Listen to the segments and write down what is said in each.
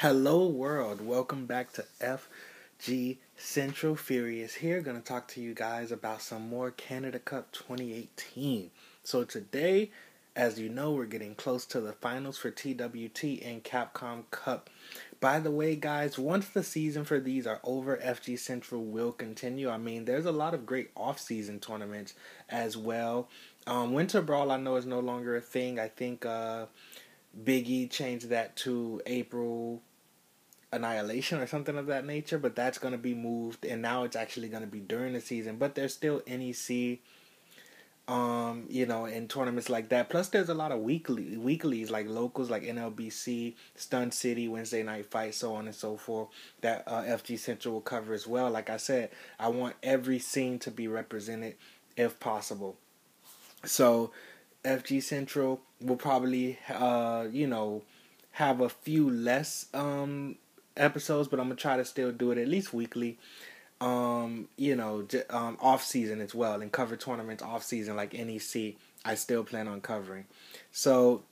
Hello, world. Welcome back to FG Central Furious here. Going to talk to you guys about some more Canada Cup 2018. So, today, as you know, we're getting close to the finals for TWT and Capcom Cup. By the way, guys, once the season for these are over, FG Central will continue. I mean, there's a lot of great off-season tournaments as well. Um, Winter Brawl, I know, is no longer a thing. I think uh, Biggie changed that to April Annihilation or something of that nature, but that's going to be moved, and now it's actually going to be during the season. But there's still NEC, um, you know, in tournaments like that. Plus, there's a lot of weekly weeklies like locals like NLBC, Stun City, Wednesday Night Fight, so on and so forth. That uh, FG Central will cover as well. Like I said, I want every scene to be represented if possible. So, FG Central will probably, uh, you know, have a few less um episodes, but I'm gonna try to still do it at least weekly. Um, you know, j- um, off season as well, and cover tournaments off season like NEC. I still plan on covering. So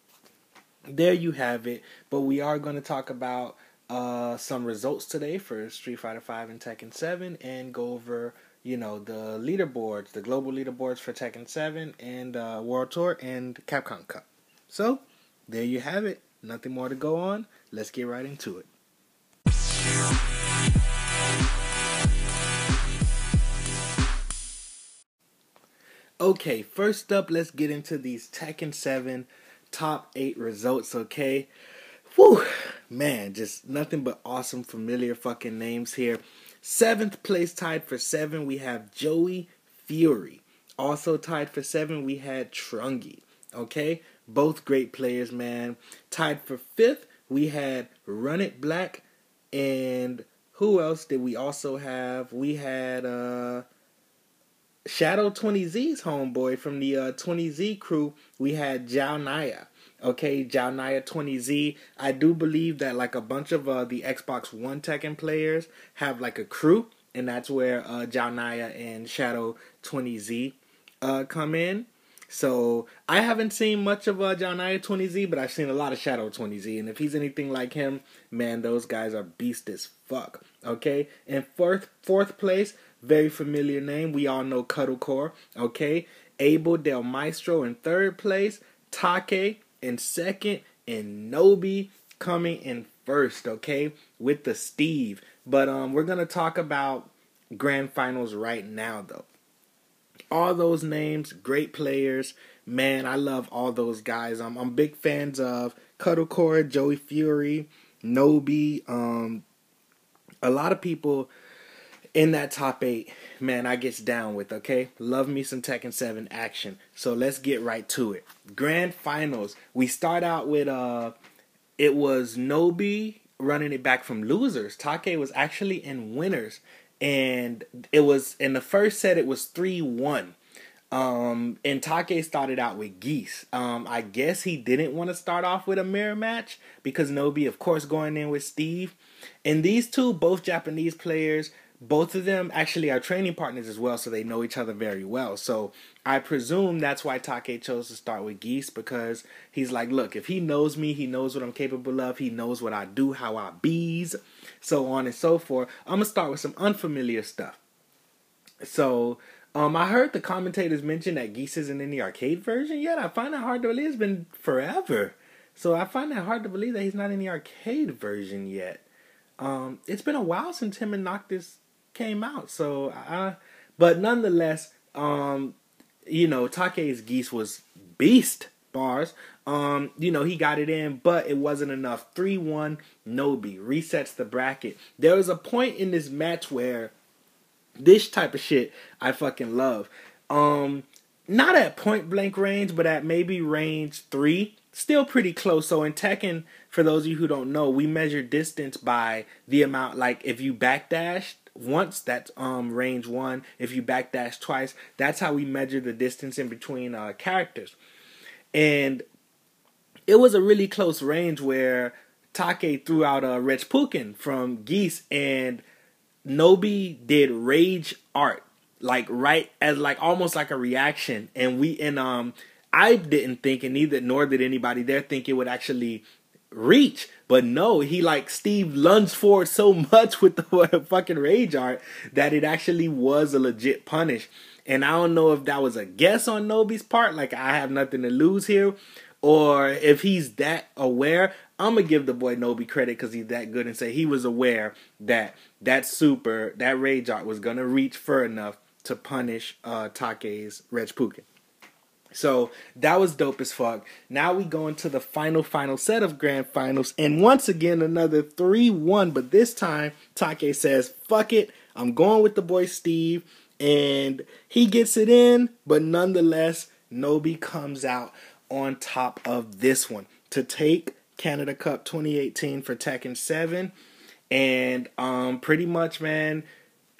there you have it. But we are going to talk about uh, some results today for Street Fighter Five and Tekken Seven, and go over you know the leaderboards, the global leaderboards for Tekken Seven and uh, World Tour and Capcom Cup. So there you have it. Nothing more to go on. Let's get right into it. Okay, first up, let's get into these Tekken 7 top 8 results, okay? Whew, man, just nothing but awesome, familiar fucking names here. Seventh place tied for 7, we have Joey Fury. Also tied for 7, we had Trungi, okay? Both great players, man. Tied for 5th, we had Run It Black and who else did we also have? We had uh Shadow 20Z's homeboy from the uh, 20Z crew. We had Jao Naya. Okay, Jao Naya 20Z. I do believe that like a bunch of uh, the Xbox One Tekken players have like a crew, and that's where uh, Jao Naya and Shadow 20Z uh, come in. So I haven't seen much of uh, John Naya 20Z, but I've seen a lot of Shadow 20Z. And if he's anything like him, man, those guys are beast as fuck. Okay, in fourth fourth place, very familiar name. We all know Cuddlecore. Okay, Abel Del Maestro in third place, Take in second, and Nobi coming in first. Okay, with the Steve. But um, we're gonna talk about grand finals right now, though all those names, great players. Man, I love all those guys. I'm I'm big fans of Cuddlecore, Joey Fury, Nobi. Um, a lot of people in that top eight, man, I gets down with. Okay, love me some Tekken Seven action. So let's get right to it. Grand finals. We start out with uh, it was Nobi running it back from losers. Take was actually in winners and it was in the first set it was 3-1 um, and Take started out with Geese. Um, I guess he didn't want to start off with a mirror match because Nobi, of course, going in with Steve. And these two, both Japanese players, both of them actually are training partners as well, so they know each other very well. So I presume that's why Take chose to start with Geese because he's like, look, if he knows me, he knows what I'm capable of, he knows what I do, how I bees, so on and so forth. I'm gonna start with some unfamiliar stuff. So um, I heard the commentators mention that Geese isn't in the arcade version yet. I find that hard to believe. It's been forever. So I find that hard to believe that he's not in the arcade version yet. Um, it's been a while since him and Noctis came out. So, I, but nonetheless, um, you know, Take's Geese was beast bars. Um, you know, he got it in, but it wasn't enough. 3 1 Nobi resets the bracket. There was a point in this match where this type of shit I fucking love. Um, not at point blank range, but at maybe range three. Still pretty close. So in Tekken, for those of you who don't know, we measure distance by the amount. Like if you backdash once, that's um range one. If you backdash twice, that's how we measure the distance in between uh, characters. And it was a really close range where Take threw out a Reppuken from Geese and Nobi did rage art like right as like almost like a reaction and we and um I didn't think and neither nor did anybody there think it would actually reach. But no, he like Steve lunged forward so much with the fucking rage art that it actually was a legit punish. And I don't know if that was a guess on Nobi's part, like I have nothing to lose here, or if he's that aware. I'm gonna give the boy Nobi credit because he's that good and say he was aware that that super that rage art was gonna reach far enough to punish uh, Take's Reg. So that was dope as fuck. Now we go into the final, final set of grand finals. And once again, another 3 1. But this time, Take says, fuck it. I'm going with the boy Steve. And he gets it in. But nonetheless, Nobi comes out on top of this one to take Canada Cup 2018 for Tekken 7. And um, pretty much, man,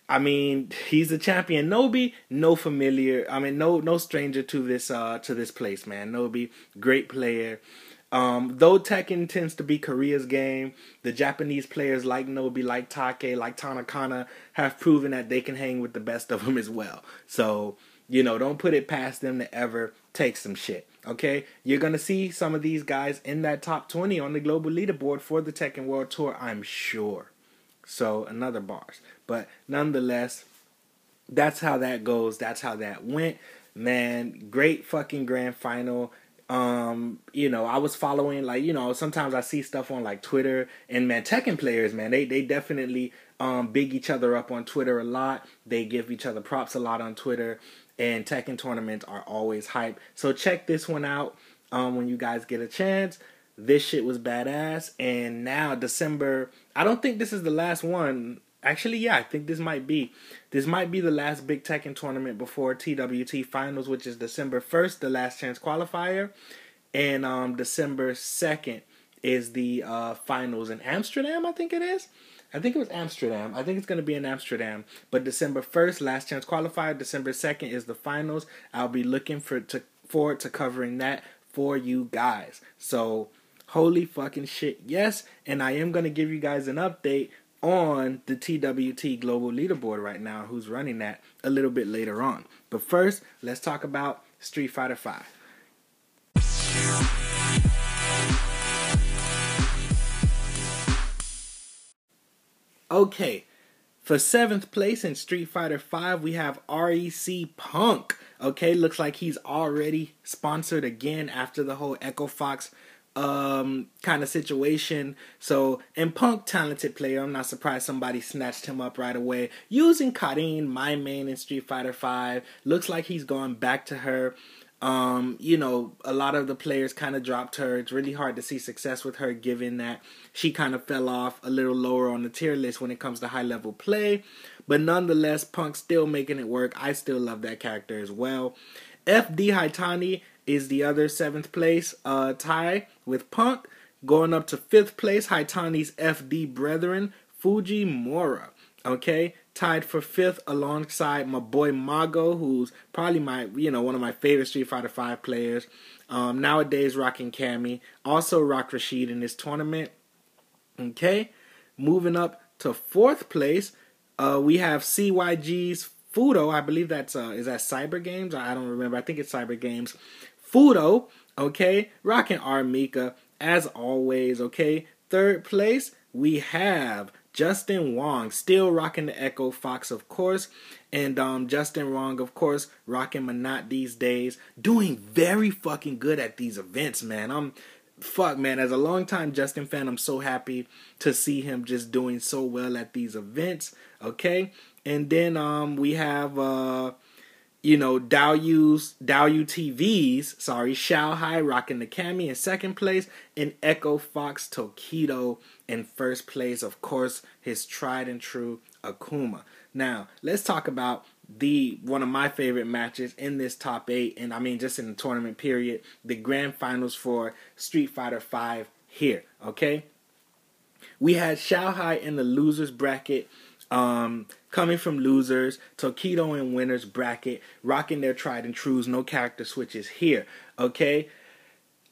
I mean, he's a champion. Nobi, no familiar. I mean, no no stranger to this uh to this place, man. Nobi, great player. Um, though Tekken tends to be Korea's game, the Japanese players like Nobi, like Take, like Tanukana have proven that they can hang with the best of them as well. So, you know, don't put it past them to ever take some shit. Okay, you're gonna see some of these guys in that top 20 on the global leaderboard for the Tekken World Tour, I'm sure. So another bars. But nonetheless, that's how that goes. That's how that went. Man, great fucking grand final. Um, you know, I was following like, you know, sometimes I see stuff on like Twitter and man, Tekken players, man, they they definitely um big each other up on Twitter a lot. They give each other props a lot on Twitter and Tekken tournaments are always hype. So check this one out um when you guys get a chance this shit was badass. And now December, I don't think this is the last one. Actually, yeah, I think this might be. This might be the last Big Tekken tournament before TWT Finals, which is December 1st, the last chance qualifier. And um, December 2nd is the uh, finals in Amsterdam, I think it is. I think it was Amsterdam. I think it's going to be in Amsterdam. But December 1st, last chance qualifier. December 2nd is the finals. I'll be looking for to forward to covering that for you guys. So Holy fucking shit, yes. And I am going to give you guys an update on the TWT Global Leaderboard right now, who's running that a little bit later on. But first, let's talk about Street Fighter 5. Okay, for seventh place in Street Fighter 5, we have REC Punk. Okay, looks like he's already sponsored again after the whole Echo Fox um kind of situation. So, and Punk talented player. I'm not surprised somebody snatched him up right away. Using Karin, my main in Street Fighter 5. Looks like he's going back to her. Um, you know, a lot of the players kind of dropped her. It's really hard to see success with her given that she kind of fell off a little lower on the tier list when it comes to high level play. But nonetheless, Punk's still making it work. I still love that character as well. FD Haitani is the other seventh place uh, tie with Punk. Going up to fifth place, Haitani's FD brethren, Fujimura. Okay, tied for fifth alongside my boy Mago, who's probably my you know one of my favorite Street Fighter Five players. Um, nowadays rocking Cammy, also rock Rashid in this tournament. Okay, moving up to fourth place, uh, we have CYG's Fudo. I believe that's uh, is that Cyber Games. I don't remember. I think it's Cyber Games. Fudo, okay, rocking R. Mika as always, okay. Third place, we have Justin Wong, still rocking the Echo Fox, of course. And um, Justin Wong, of course, rocking Menat these days. Doing very fucking good at these events, man. I'm fuck man, as a longtime Justin fan, I'm so happy to see him just doing so well at these events. Okay. And then um we have uh you know, Douyu's Douyu TVs, sorry, Xiaohai rocking the Cammy in second place, and Echo Fox Tokido in first place. Of course, his tried and true Akuma. Now, let's talk about the one of my favorite matches in this top eight, and I mean just in the tournament period, the grand finals for Street Fighter V here. Okay, we had Xiaohai in the losers bracket um, coming from losers, Tokido in winners bracket, rocking their tried and trues, no character switches here. Okay,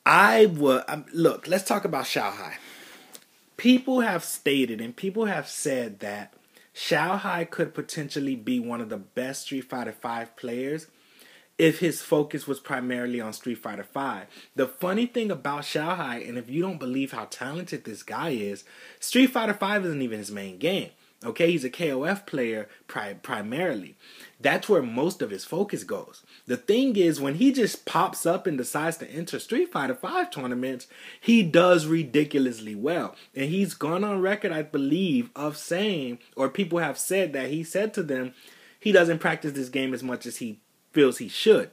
I would um, look. Let's talk about Xiaohai. People have stated and people have said that Xiaohai could potentially be one of the best Street Fighter V players if his focus was primarily on Street Fighter V. The funny thing about Xiaohai, and if you don't believe how talented this guy is, Street Fighter V isn't even his main game. Okay, he's a KOF player pri- primarily. That's where most of his focus goes. The thing is, when he just pops up and decides to enter Street Fighter V tournaments, he does ridiculously well. And he's gone on record, I believe, of saying, or people have said that he said to them, he doesn't practice this game as much as he feels he should.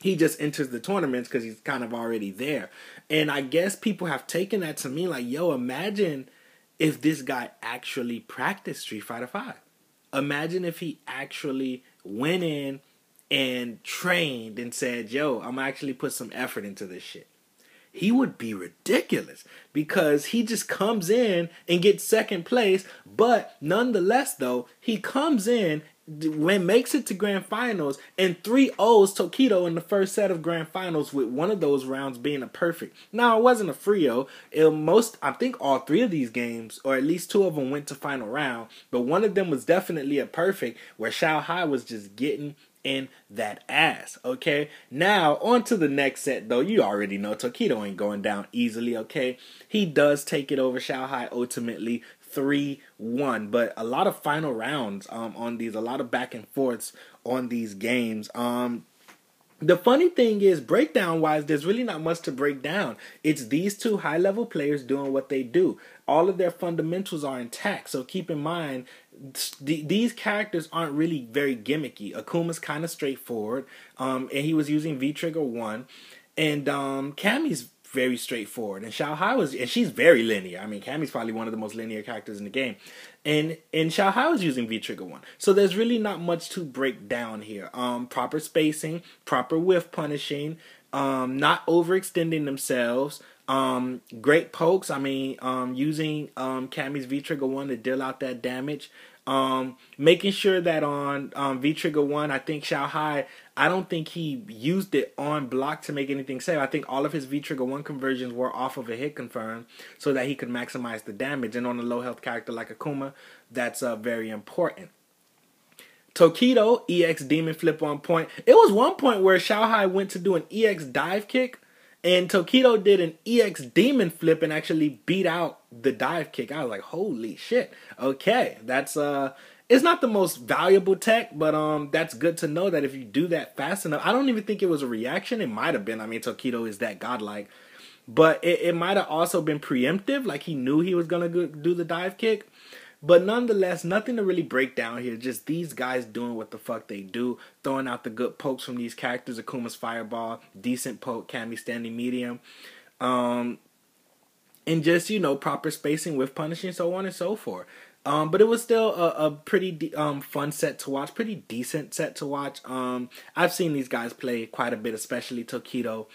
He just enters the tournaments because he's kind of already there. And I guess people have taken that to mean like, yo, imagine if this guy actually practiced Street Fighter Five. Imagine if he actually went in and trained and said, "Yo, I'm actually put some effort into this shit." He would be ridiculous because he just comes in and gets second place, but nonetheless though, he comes in when makes it to grand finals and 3 O's Tokido in the first set of grand finals with one of those rounds being a perfect. Now it wasn't a Frio. It most I think all three of these games, or at least two of them went to final round, but one of them was definitely a perfect where Xiaohai was just getting in that ass. Okay. Now on to the next set though. You already know Tokido ain't going down easily, okay? He does take it over Xiaohai ultimately three one. But a lot of final rounds um, on these, a lot of back and forths on these games. Um, the funny thing is, breakdown wise, there's really not much to break down. It's these two high level players doing what they do. All of their fundamentals are intact. So keep in mind, th- these characters aren't really very gimmicky. Akuma's kind of straightforward, um, and he was using V Trigger 1. And um, Cammy's very straightforward. And Xiaohai was, and she's very linear. I mean, Cammy's probably one of the most linear characters in the game. And and Xiaohai was using V Trigger one, so there's really not much to break down here. Um, proper spacing, proper whiff punishing, um, not overextending themselves. Um, great pokes. I mean, um, using um Cammy's V Trigger one to deal out that damage. Um, making sure that on um, V Trigger one, I think Xiaohai, I don't think he used it on block to make anything safe. I think all of his V Trigger one conversions were off of a hit confirm so that he could maximize the damage. And on a low health character like Akuma, that's uh, very important. Tokido, EX Demon Flip on point. It was one point where Xiaohai went to do an EX dive kick and Tokido did an EX demon flip and actually beat out the dive kick. I was like, holy shit. Okay, that's uh it's not the most valuable tech, but um that's good to know that if you do that fast enough. I don't even think it was a reaction. It might have been. I mean, Tokido is that godlike. But it, it might have also been preemptive, like he knew he was gonna do the dive kick. But nonetheless, nothing to really break down here. Just these guys doing what the fuck they do, throwing out the good pokes from these characters. Akuma's fireball, decent poke, Cammy standing medium, um, and just you know proper spacing with punishing, so on and so forth. Um, but it was still a, a pretty de- um, fun set to watch, pretty decent set to watch. Um, I've seen these guys play quite a bit, especially Tokido.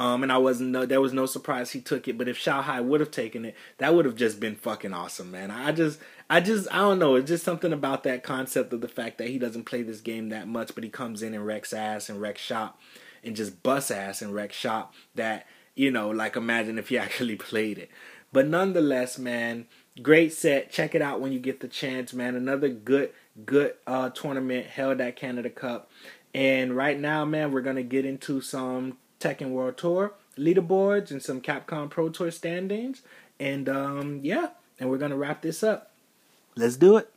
Um, and I wasn't no, there was no surprise he took it. But if Xiaohai would have taken it, that would have just been fucking awesome, man. I just, I just, I don't know. It's just something about that concept of the fact that he doesn't play this game that much, but he comes in and wrecks ass and wrecks shop, and just bust ass and wreck shop. That you know, like imagine if he actually played it. But nonetheless, man, great set. Check it out when you get the chance, man. Another good, good uh, tournament held at Canada Cup. And right now, man, we're gonna get into some Tekken World Tour leaderboards and some Capcom Pro Tour standings. And um, yeah, and we're gonna wrap this up. Let's do it.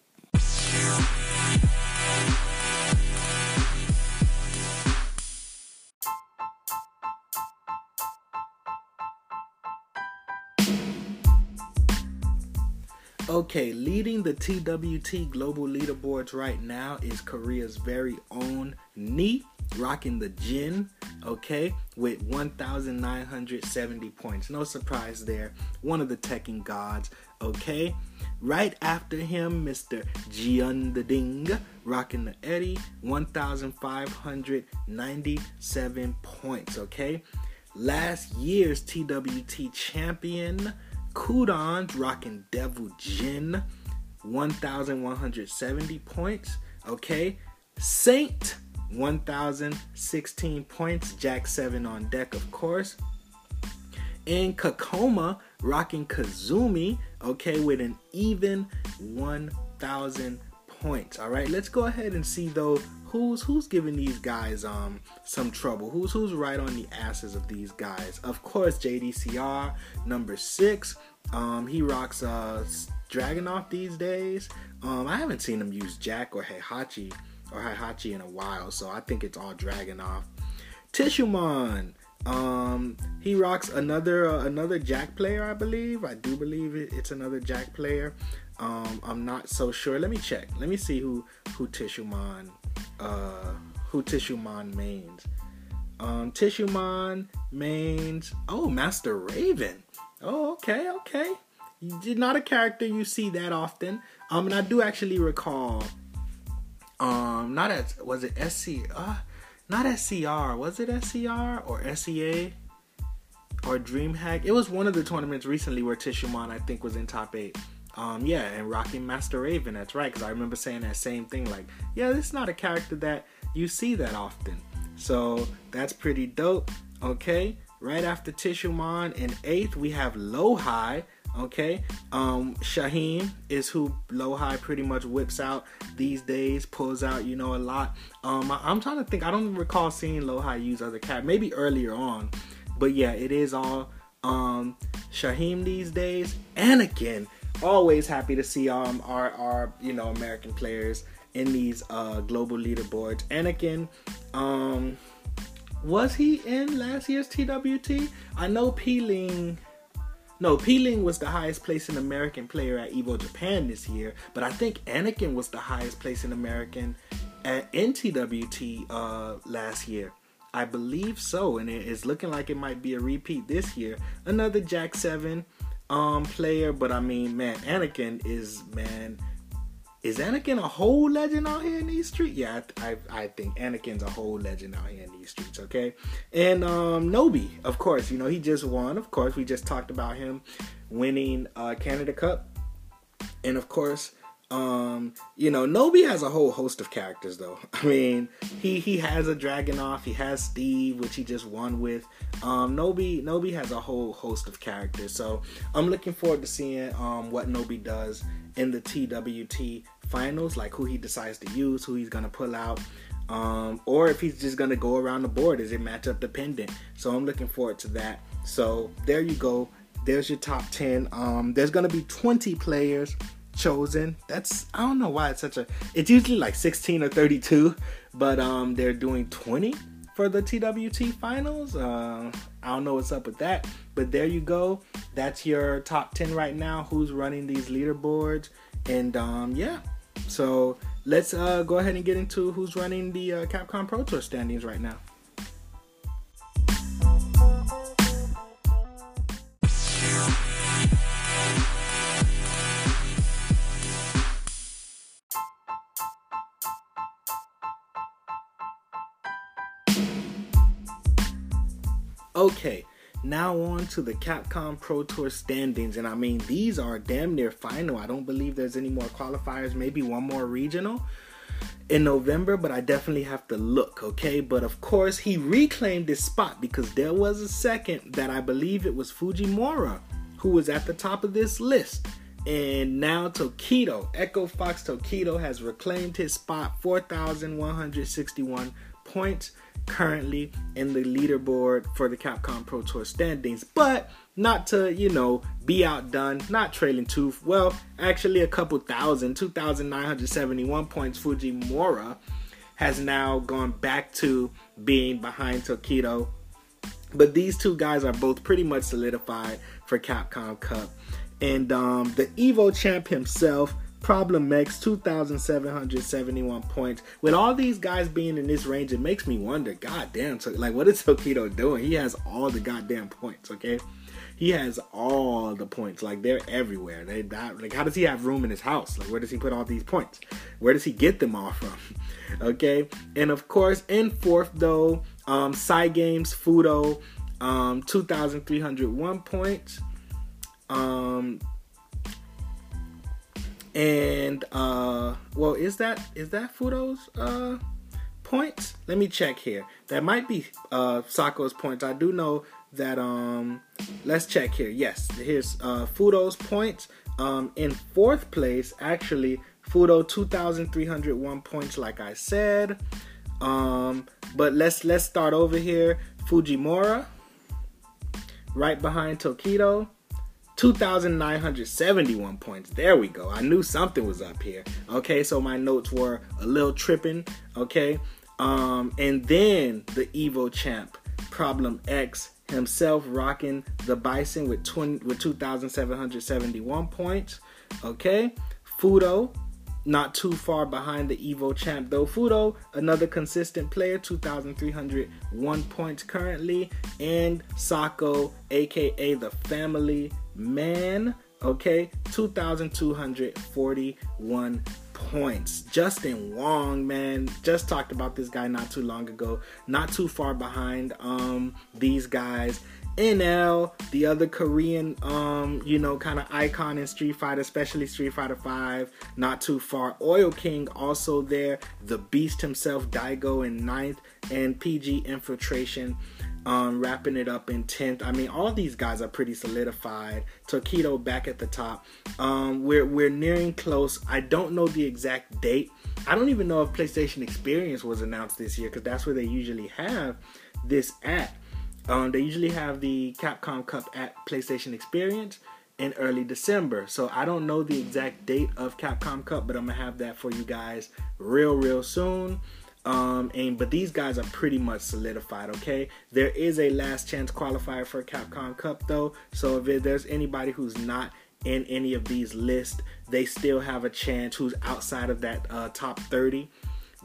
Okay, leading the TWT global leaderboards right now is Korea's very own Knee, rocking the Jin, okay, with 1,970 points. No surprise there. One of the Tekken gods, okay. Right after him, Mr. Jeondding, rocking the Eddie, 1,597 points, okay. Last year's TWT champion, Qudans, rocking Devil Jin, 1,170 points, okay. Saint 1,016 points. Jack 7 on deck, of course. And Kakoma rocking Kazumi, okay, with an even 1,000 points. All right, let's go ahead and see though who's who's giving these guys um some trouble? Who's who's right on the asses of these guys? Of course, JDCR number six. Um, he rocks uh Dragunov these days. Um, I haven't seen him use Jack or Heihachi or Heihachi in a while, so I think it's all Dragunov. Tissuemon. Um, he rocks another uh, another Jack player, I believe. I do believe it, it's another Jack player. Um, I'm not so sure. Let me check. Let me see who who Tissuemon uh who Tissuemon mains. Um, Tissuemon mains. Oh, Master Raven. Oh, okay, okay. Not a character you see that often. Um, and I do actually recall. Um, not as was it SC? Uh, not SCR. Was it SCR or SEA or DreamHack? It was one of the tournaments recently where Tissuemon I think was in top eight. Um, yeah, and Rocky Master Raven. That's right, because I remember saying that same thing. Like, yeah, this is not a character that you see that often. So that's pretty dope. Okay, right after Tissuemon in eighth, we have Lowhigh. Okay, um, Shaheen is who Lowhigh pretty much whips out these days, pulls out, you know, a lot. Um, I, am trying to think. I don't recall seeing Lowhigh use other cat. Maybe earlier on, but yeah, it is all um Shaheen these days. Anakin always happy to see um our our you know American players in these uh global leaderboards. Anakin, um, was he in last year's TWT? I know Peeling. No, Peeling was the highest placing American player at Evo Japan this year, but I think Anakin was the highest placing American at NTWT uh, last year. I believe so, and it is looking like it might be a repeat this year. Another Jack Seven um player, but I mean, man, Anakin is man. Is Anakin a whole legend out here in these streets? Yeah, I, I, I think Anakin's a whole legend out here in these streets. Okay, and um Nobi, of course, you know he just won. Of course, we just talked about him winning uh Canada Cup, and of course um, you know, Nobi has a whole host of characters though. I mean, he he has a Dragunov, he has Steve, which he just won with. Um, Nobi Nobi has a whole host of characters. So I'm looking forward to seeing um what Nobi does in the TWT finals, like who he decides to use, who he's gonna pull out. Um, or if he's just gonna go around the board, is it matchup dependent? So I'm looking forward to that. So there you go. There's your top 10. Um, there's gonna be 20 players chosen. That's I don't know why it's such a. It's usually like 16 or 32, but um they're doing 20 for the TWT finals. Uh, I don't know what's up with that, but there you go. That's your top 10 right now. Who's running these leaderboards? And um yeah, so let's uh go ahead and get into who's running the uh, Capcom Pro Tour standings right now. Okay, now on to the Capcom Pro Tour standings. And I mean, these are damn near final. I don't believe there's any more qualifiers, maybe one more regional in November, but I definitely have to look, okay? But of course, he reclaimed his spot because there was a second that I believe it was Fujimura who was at the top of this list. And now Tokido, Echo Fox Tokido has reclaimed his spot, 4,161 points currently in the leaderboard for the Capcom Pro Tour standings, but not to, you know, be outdone, not trailing two, well, actually a couple thousand, 2,971 points. Fujimura has now gone back to being behind Tokido. But these two guys are both pretty much solidified for Capcom Cup. And um, the Evo champ himself Problem X, 2,771 points. With all these guys being in this range, it makes me wonder, goddamn, so, like, what is Tokido doing? He has all the goddamn points, okay? He has all the points. Like, they're everywhere. They Like, how does he have room in his house? Like, where does he put all these points? Where does he get them all from? okay? And, of course, in fourth, though, um, Cygames, Fudo, um, 2,301 points. Um, and uh well is that is that Fudo's uh points? Let me check here. That might be uh Sako's points. I do know that um let's check here. Yes, here's uh Fudo's points. Um in fourth place, actually, Fudo 2,301 points, like I said. Um, but let's let's start over here. Fujimura, right behind Tokido, 2,971 points. There we go. I knew something was up here. Okay, so my notes were a little tripping. Okay, um, and then the Evo champ, Problem X himself, rocking the Bison with 20 with 2,771 points. Okay, Fudo not too far behind the Evo champ though. Fudo, another consistent player, 2,301 points currently. And Sako, aka the family man, okay, 2,241 points. Justin Wong, man, just talked about this guy not too long ago. Not too far behind um these guys. NL, the other Korean, um, you know, kind of icon in Street Fighter, especially Street Fighter 5, not too far. Oil King also there. The Beast himself, Daigo in ninth, and PG Infiltration um, wrapping it up in 10th. I mean, all these guys are pretty solidified. Tokido back at the top. Um, we're, we're nearing close. I don't know the exact date. I don't even know if PlayStation Experience was announced this year because that's where they usually have this at. Um, they usually have the Capcom Cup at PlayStation Experience in early December. So I don't know the exact date of Capcom Cup, but I'm gonna have that for you guys real, real soon. Um, and but these guys are pretty much solidified. Okay, there is a last chance qualifier for Capcom Cup though. So if there's anybody who's not in any of these lists, they still have a chance. Who's outside of that uh, top 30,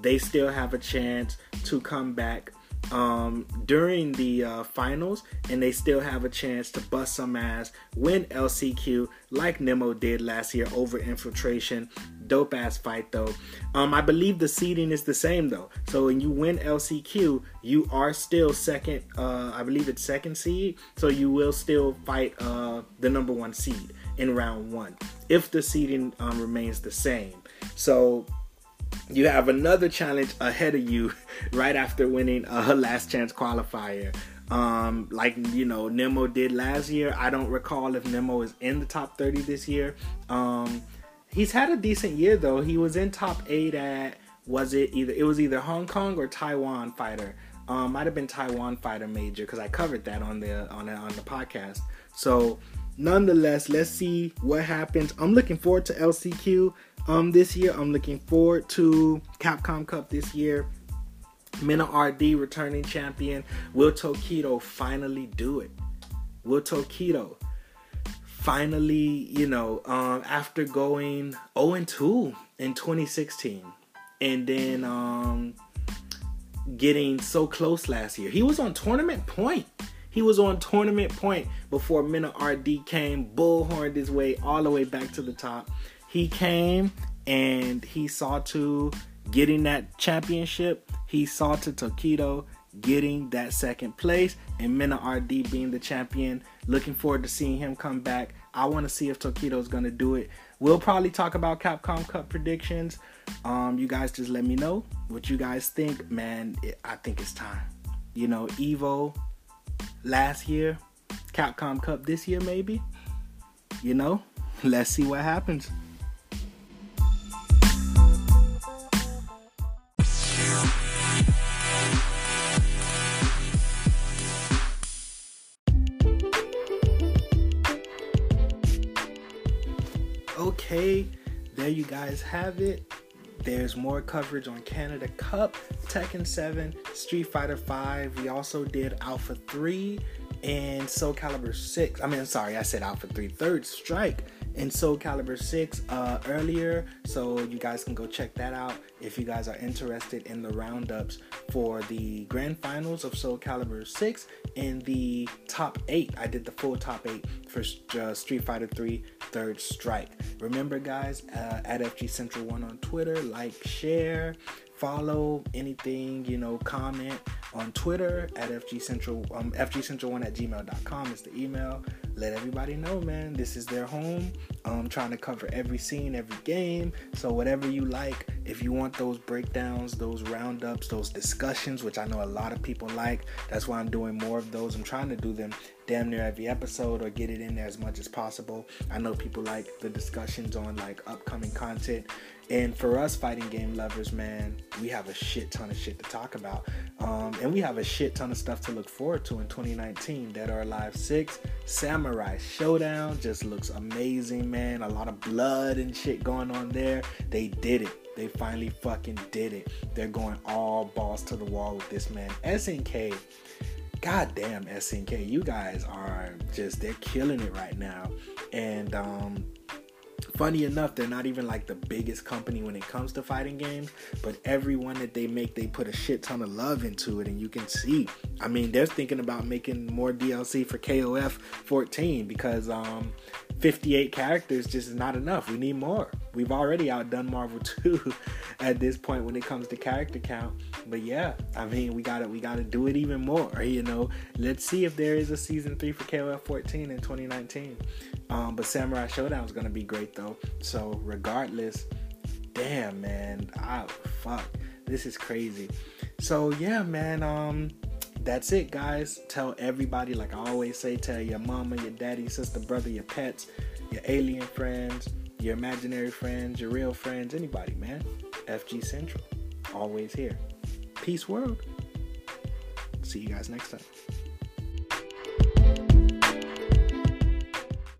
they still have a chance to come back um, during the uh, finals, and they still have a chance to bust some ass, win LCQ like Nemo did last year over Infiltration. Dope ass fight though. Um, I believe the seeding is the same though. So when you win LCQ, you are still second. Uh, I believe it's second seed, so you will still fight uh, the number one seed in round one if the seeding um, remains the same. So you have another challenge ahead of you right after winning a last chance qualifier. Um, like you know, Nemo did last year. I don't recall if Nemo is in the top 30 this year. Um, he's had a decent year though. He was in top eight at was it either it was either Hong Kong or Taiwan fighter. Um, might have been Taiwan fighter major because I covered that on the on the, on the podcast. So nonetheless, let's see what happens. I'm looking forward to LCQ um this year. I'm looking forward to Capcom Cup this year. MenaRD returning champion. Will Tokido finally do it? Will Tokido finally, you know, um, after going 0 2 in 2016 and then um, getting so close last year, he was on tournament point. He was on tournament point before MenaRD came, bullhorned his way all the way back to the top. He came and he saw to getting that championship. He saw to Tokido getting that second place and MenaRD being the champion. Looking forward to seeing him come back. I want to see if Tokido's going to do it. We'll probably talk about Capcom Cup predictions. Um, you guys just let me know what you guys think. Man, it, I think it's time. You know, Evo last year, Capcom Cup this year, maybe. You know, let's see what happens. Okay, there you guys have it. There's more coverage on Canada Cup, Tekken 7, Street Fighter 5. We also did Alpha 3 and Soul Calibur 6. I mean, sorry, I said Alpha 3. Third Strike and Soul Calibur 6 uh, earlier. So you guys can go check that out if you guys are interested in the roundups for the grand finals of Soul Calibur 6 and the top 8. I did the full top 8 for uh, Street Fighter 3 Third Strike. Remember, guys, uh, at FG Central 1 on Twitter, like, share, follow anything, you know, comment on Twitter at FG Central, um, FG Central 1 at gmail.com is the email. Let everybody know, man, this is their home. I'm trying to cover every scene, every game. So, whatever you like, if you want those breakdowns, those roundups, those discussions, which I know a lot of people like, that's why I'm doing more of those. I'm trying to do them damn near every episode or get it in there as much as possible. I know people like the discussions on like upcoming content. And for us fighting game lovers, man, we have a shit ton of shit to talk about. Um, and we have a shit ton of stuff to look forward to in 2019. Dead or Alive 6, Samurai Showdown just looks amazing, man. A lot of blood and shit going on there. They did it. They finally fucking did it. They're going all balls to the wall with this man. SNK, goddamn SNK, you guys are just they're killing it right now. And um funny enough, they're not even like the biggest company when it comes to fighting games, but every one that they make, they put a shit ton of love into it, and you can see. I mean, they're thinking about making more DLC for KOF 14 because um, 58 characters just is not enough. We need more. We've already outdone Marvel 2 at this point when it comes to character count. But yeah, I mean, we gotta we gotta do it even more. You know, let's see if there is a season three for KOF 14 in 2019. Um, but Samurai Showdown is gonna be great though. So regardless, damn man, I fuck, this is crazy. So yeah, man. Um, that's it, guys. Tell everybody, like I always say, tell your mama, your daddy, sister, brother, your pets, your alien friends, your imaginary friends, your real friends, anybody, man. FG Central, always here. Peace, world. See you guys next time.